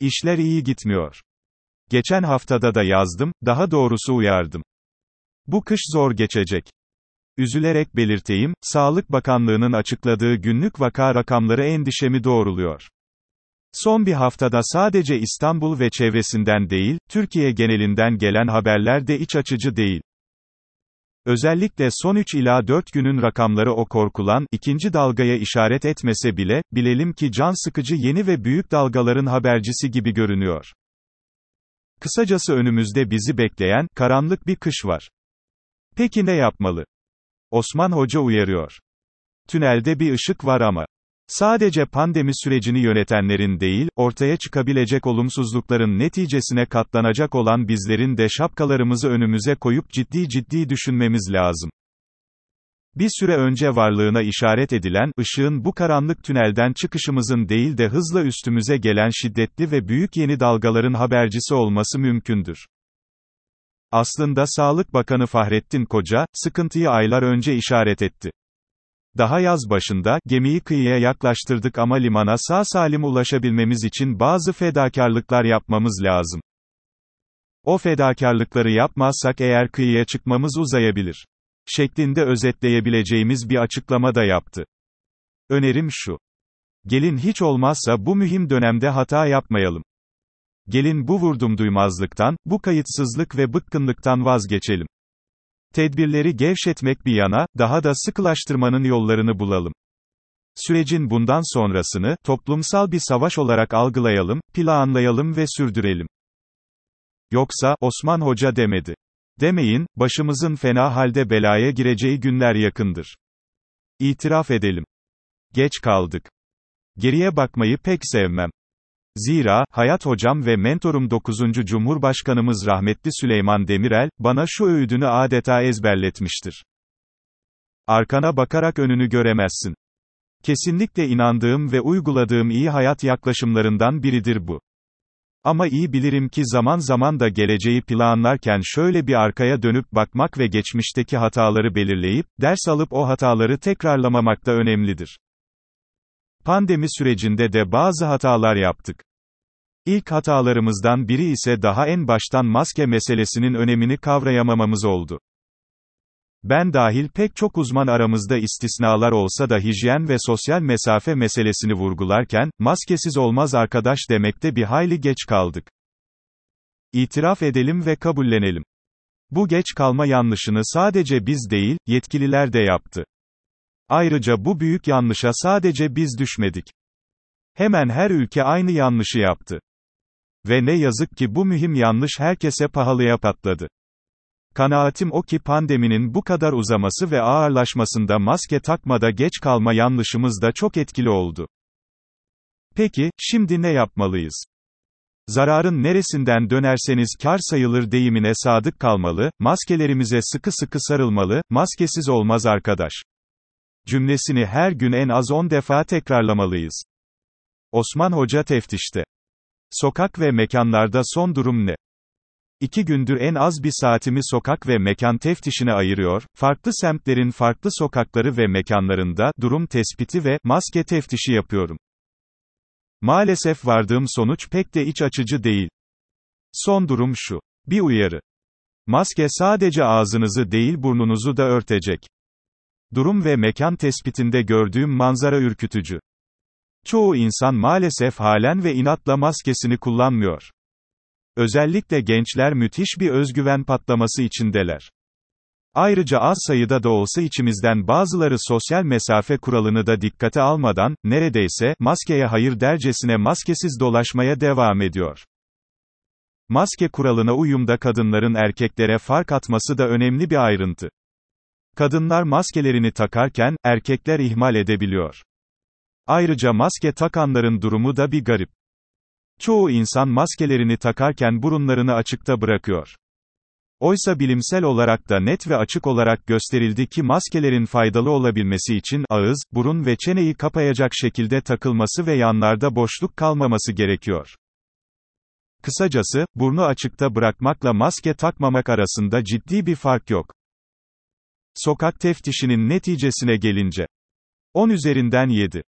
İşler iyi gitmiyor. Geçen haftada da yazdım, daha doğrusu uyardım. Bu kış zor geçecek. Üzülerek belirteyim, Sağlık Bakanlığı'nın açıkladığı günlük vaka rakamları endişemi doğruluyor. Son bir haftada sadece İstanbul ve çevresinden değil, Türkiye genelinden gelen haberler de iç açıcı değil. Özellikle son 3 ila 4 günün rakamları o korkulan, ikinci dalgaya işaret etmese bile, bilelim ki can sıkıcı yeni ve büyük dalgaların habercisi gibi görünüyor. Kısacası önümüzde bizi bekleyen, karanlık bir kış var. Peki ne yapmalı? Osman Hoca uyarıyor. Tünelde bir ışık var ama. Sadece pandemi sürecini yönetenlerin değil, ortaya çıkabilecek olumsuzlukların neticesine katlanacak olan bizlerin de şapkalarımızı önümüze koyup ciddi ciddi düşünmemiz lazım. Bir süre önce varlığına işaret edilen, ışığın bu karanlık tünelden çıkışımızın değil de hızla üstümüze gelen şiddetli ve büyük yeni dalgaların habercisi olması mümkündür. Aslında Sağlık Bakanı Fahrettin Koca, sıkıntıyı aylar önce işaret etti. Daha yaz başında, gemiyi kıyıya yaklaştırdık ama limana sağ salim ulaşabilmemiz için bazı fedakarlıklar yapmamız lazım. O fedakarlıkları yapmazsak eğer kıyıya çıkmamız uzayabilir. Şeklinde özetleyebileceğimiz bir açıklama da yaptı. Önerim şu. Gelin hiç olmazsa bu mühim dönemde hata yapmayalım. Gelin bu vurdum duymazlıktan, bu kayıtsızlık ve bıkkınlıktan vazgeçelim. Tedbirleri gevşetmek bir yana, daha da sıkılaştırmanın yollarını bulalım. Sürecin bundan sonrasını, toplumsal bir savaş olarak algılayalım, planlayalım ve sürdürelim. Yoksa, Osman Hoca demedi. Demeyin, başımızın fena halde belaya gireceği günler yakındır. İtiraf edelim. Geç kaldık. Geriye bakmayı pek sevmem. Zira, hayat hocam ve mentorum 9. Cumhurbaşkanımız rahmetli Süleyman Demirel, bana şu öğüdünü adeta ezberletmiştir. Arkana bakarak önünü göremezsin. Kesinlikle inandığım ve uyguladığım iyi hayat yaklaşımlarından biridir bu. Ama iyi bilirim ki zaman zaman da geleceği planlarken şöyle bir arkaya dönüp bakmak ve geçmişteki hataları belirleyip, ders alıp o hataları tekrarlamamak da önemlidir. Pandemi sürecinde de bazı hatalar yaptık. İlk hatalarımızdan biri ise daha en baştan maske meselesinin önemini kavrayamamamız oldu. Ben dahil pek çok uzman aramızda istisnalar olsa da hijyen ve sosyal mesafe meselesini vurgularken, maskesiz olmaz arkadaş demekte bir hayli geç kaldık. İtiraf edelim ve kabullenelim. Bu geç kalma yanlışını sadece biz değil, yetkililer de yaptı. Ayrıca bu büyük yanlışa sadece biz düşmedik. Hemen her ülke aynı yanlışı yaptı. Ve ne yazık ki bu mühim yanlış herkese pahalıya patladı. Kanaatim o ki pandeminin bu kadar uzaması ve ağırlaşmasında maske takmada geç kalma yanlışımız da çok etkili oldu. Peki, şimdi ne yapmalıyız? Zararın neresinden dönerseniz kar sayılır deyimine sadık kalmalı, maskelerimize sıkı sıkı sarılmalı, maskesiz olmaz arkadaş. Cümlesini her gün en az 10 defa tekrarlamalıyız. Osman Hoca teftişte. Sokak ve mekanlarda son durum ne? İki gündür en az bir saatimi sokak ve mekan teftişine ayırıyor, farklı semtlerin farklı sokakları ve mekanlarında, durum tespiti ve, maske teftişi yapıyorum. Maalesef vardığım sonuç pek de iç açıcı değil. Son durum şu. Bir uyarı. Maske sadece ağzınızı değil burnunuzu da örtecek. Durum ve mekan tespitinde gördüğüm manzara ürkütücü. Çoğu insan maalesef halen ve inatla maskesini kullanmıyor. Özellikle gençler müthiş bir özgüven patlaması içindeler. Ayrıca az sayıda da olsa içimizden bazıları sosyal mesafe kuralını da dikkate almadan, neredeyse, maskeye hayır dercesine maskesiz dolaşmaya devam ediyor. Maske kuralına uyumda kadınların erkeklere fark atması da önemli bir ayrıntı. Kadınlar maskelerini takarken, erkekler ihmal edebiliyor. Ayrıca maske takanların durumu da bir garip. Çoğu insan maskelerini takarken burunlarını açıkta bırakıyor. Oysa bilimsel olarak da net ve açık olarak gösterildi ki maskelerin faydalı olabilmesi için ağız, burun ve çeneyi kapayacak şekilde takılması ve yanlarda boşluk kalmaması gerekiyor. Kısacası, burnu açıkta bırakmakla maske takmamak arasında ciddi bir fark yok. Sokak teftişinin neticesine gelince. 10 üzerinden 7.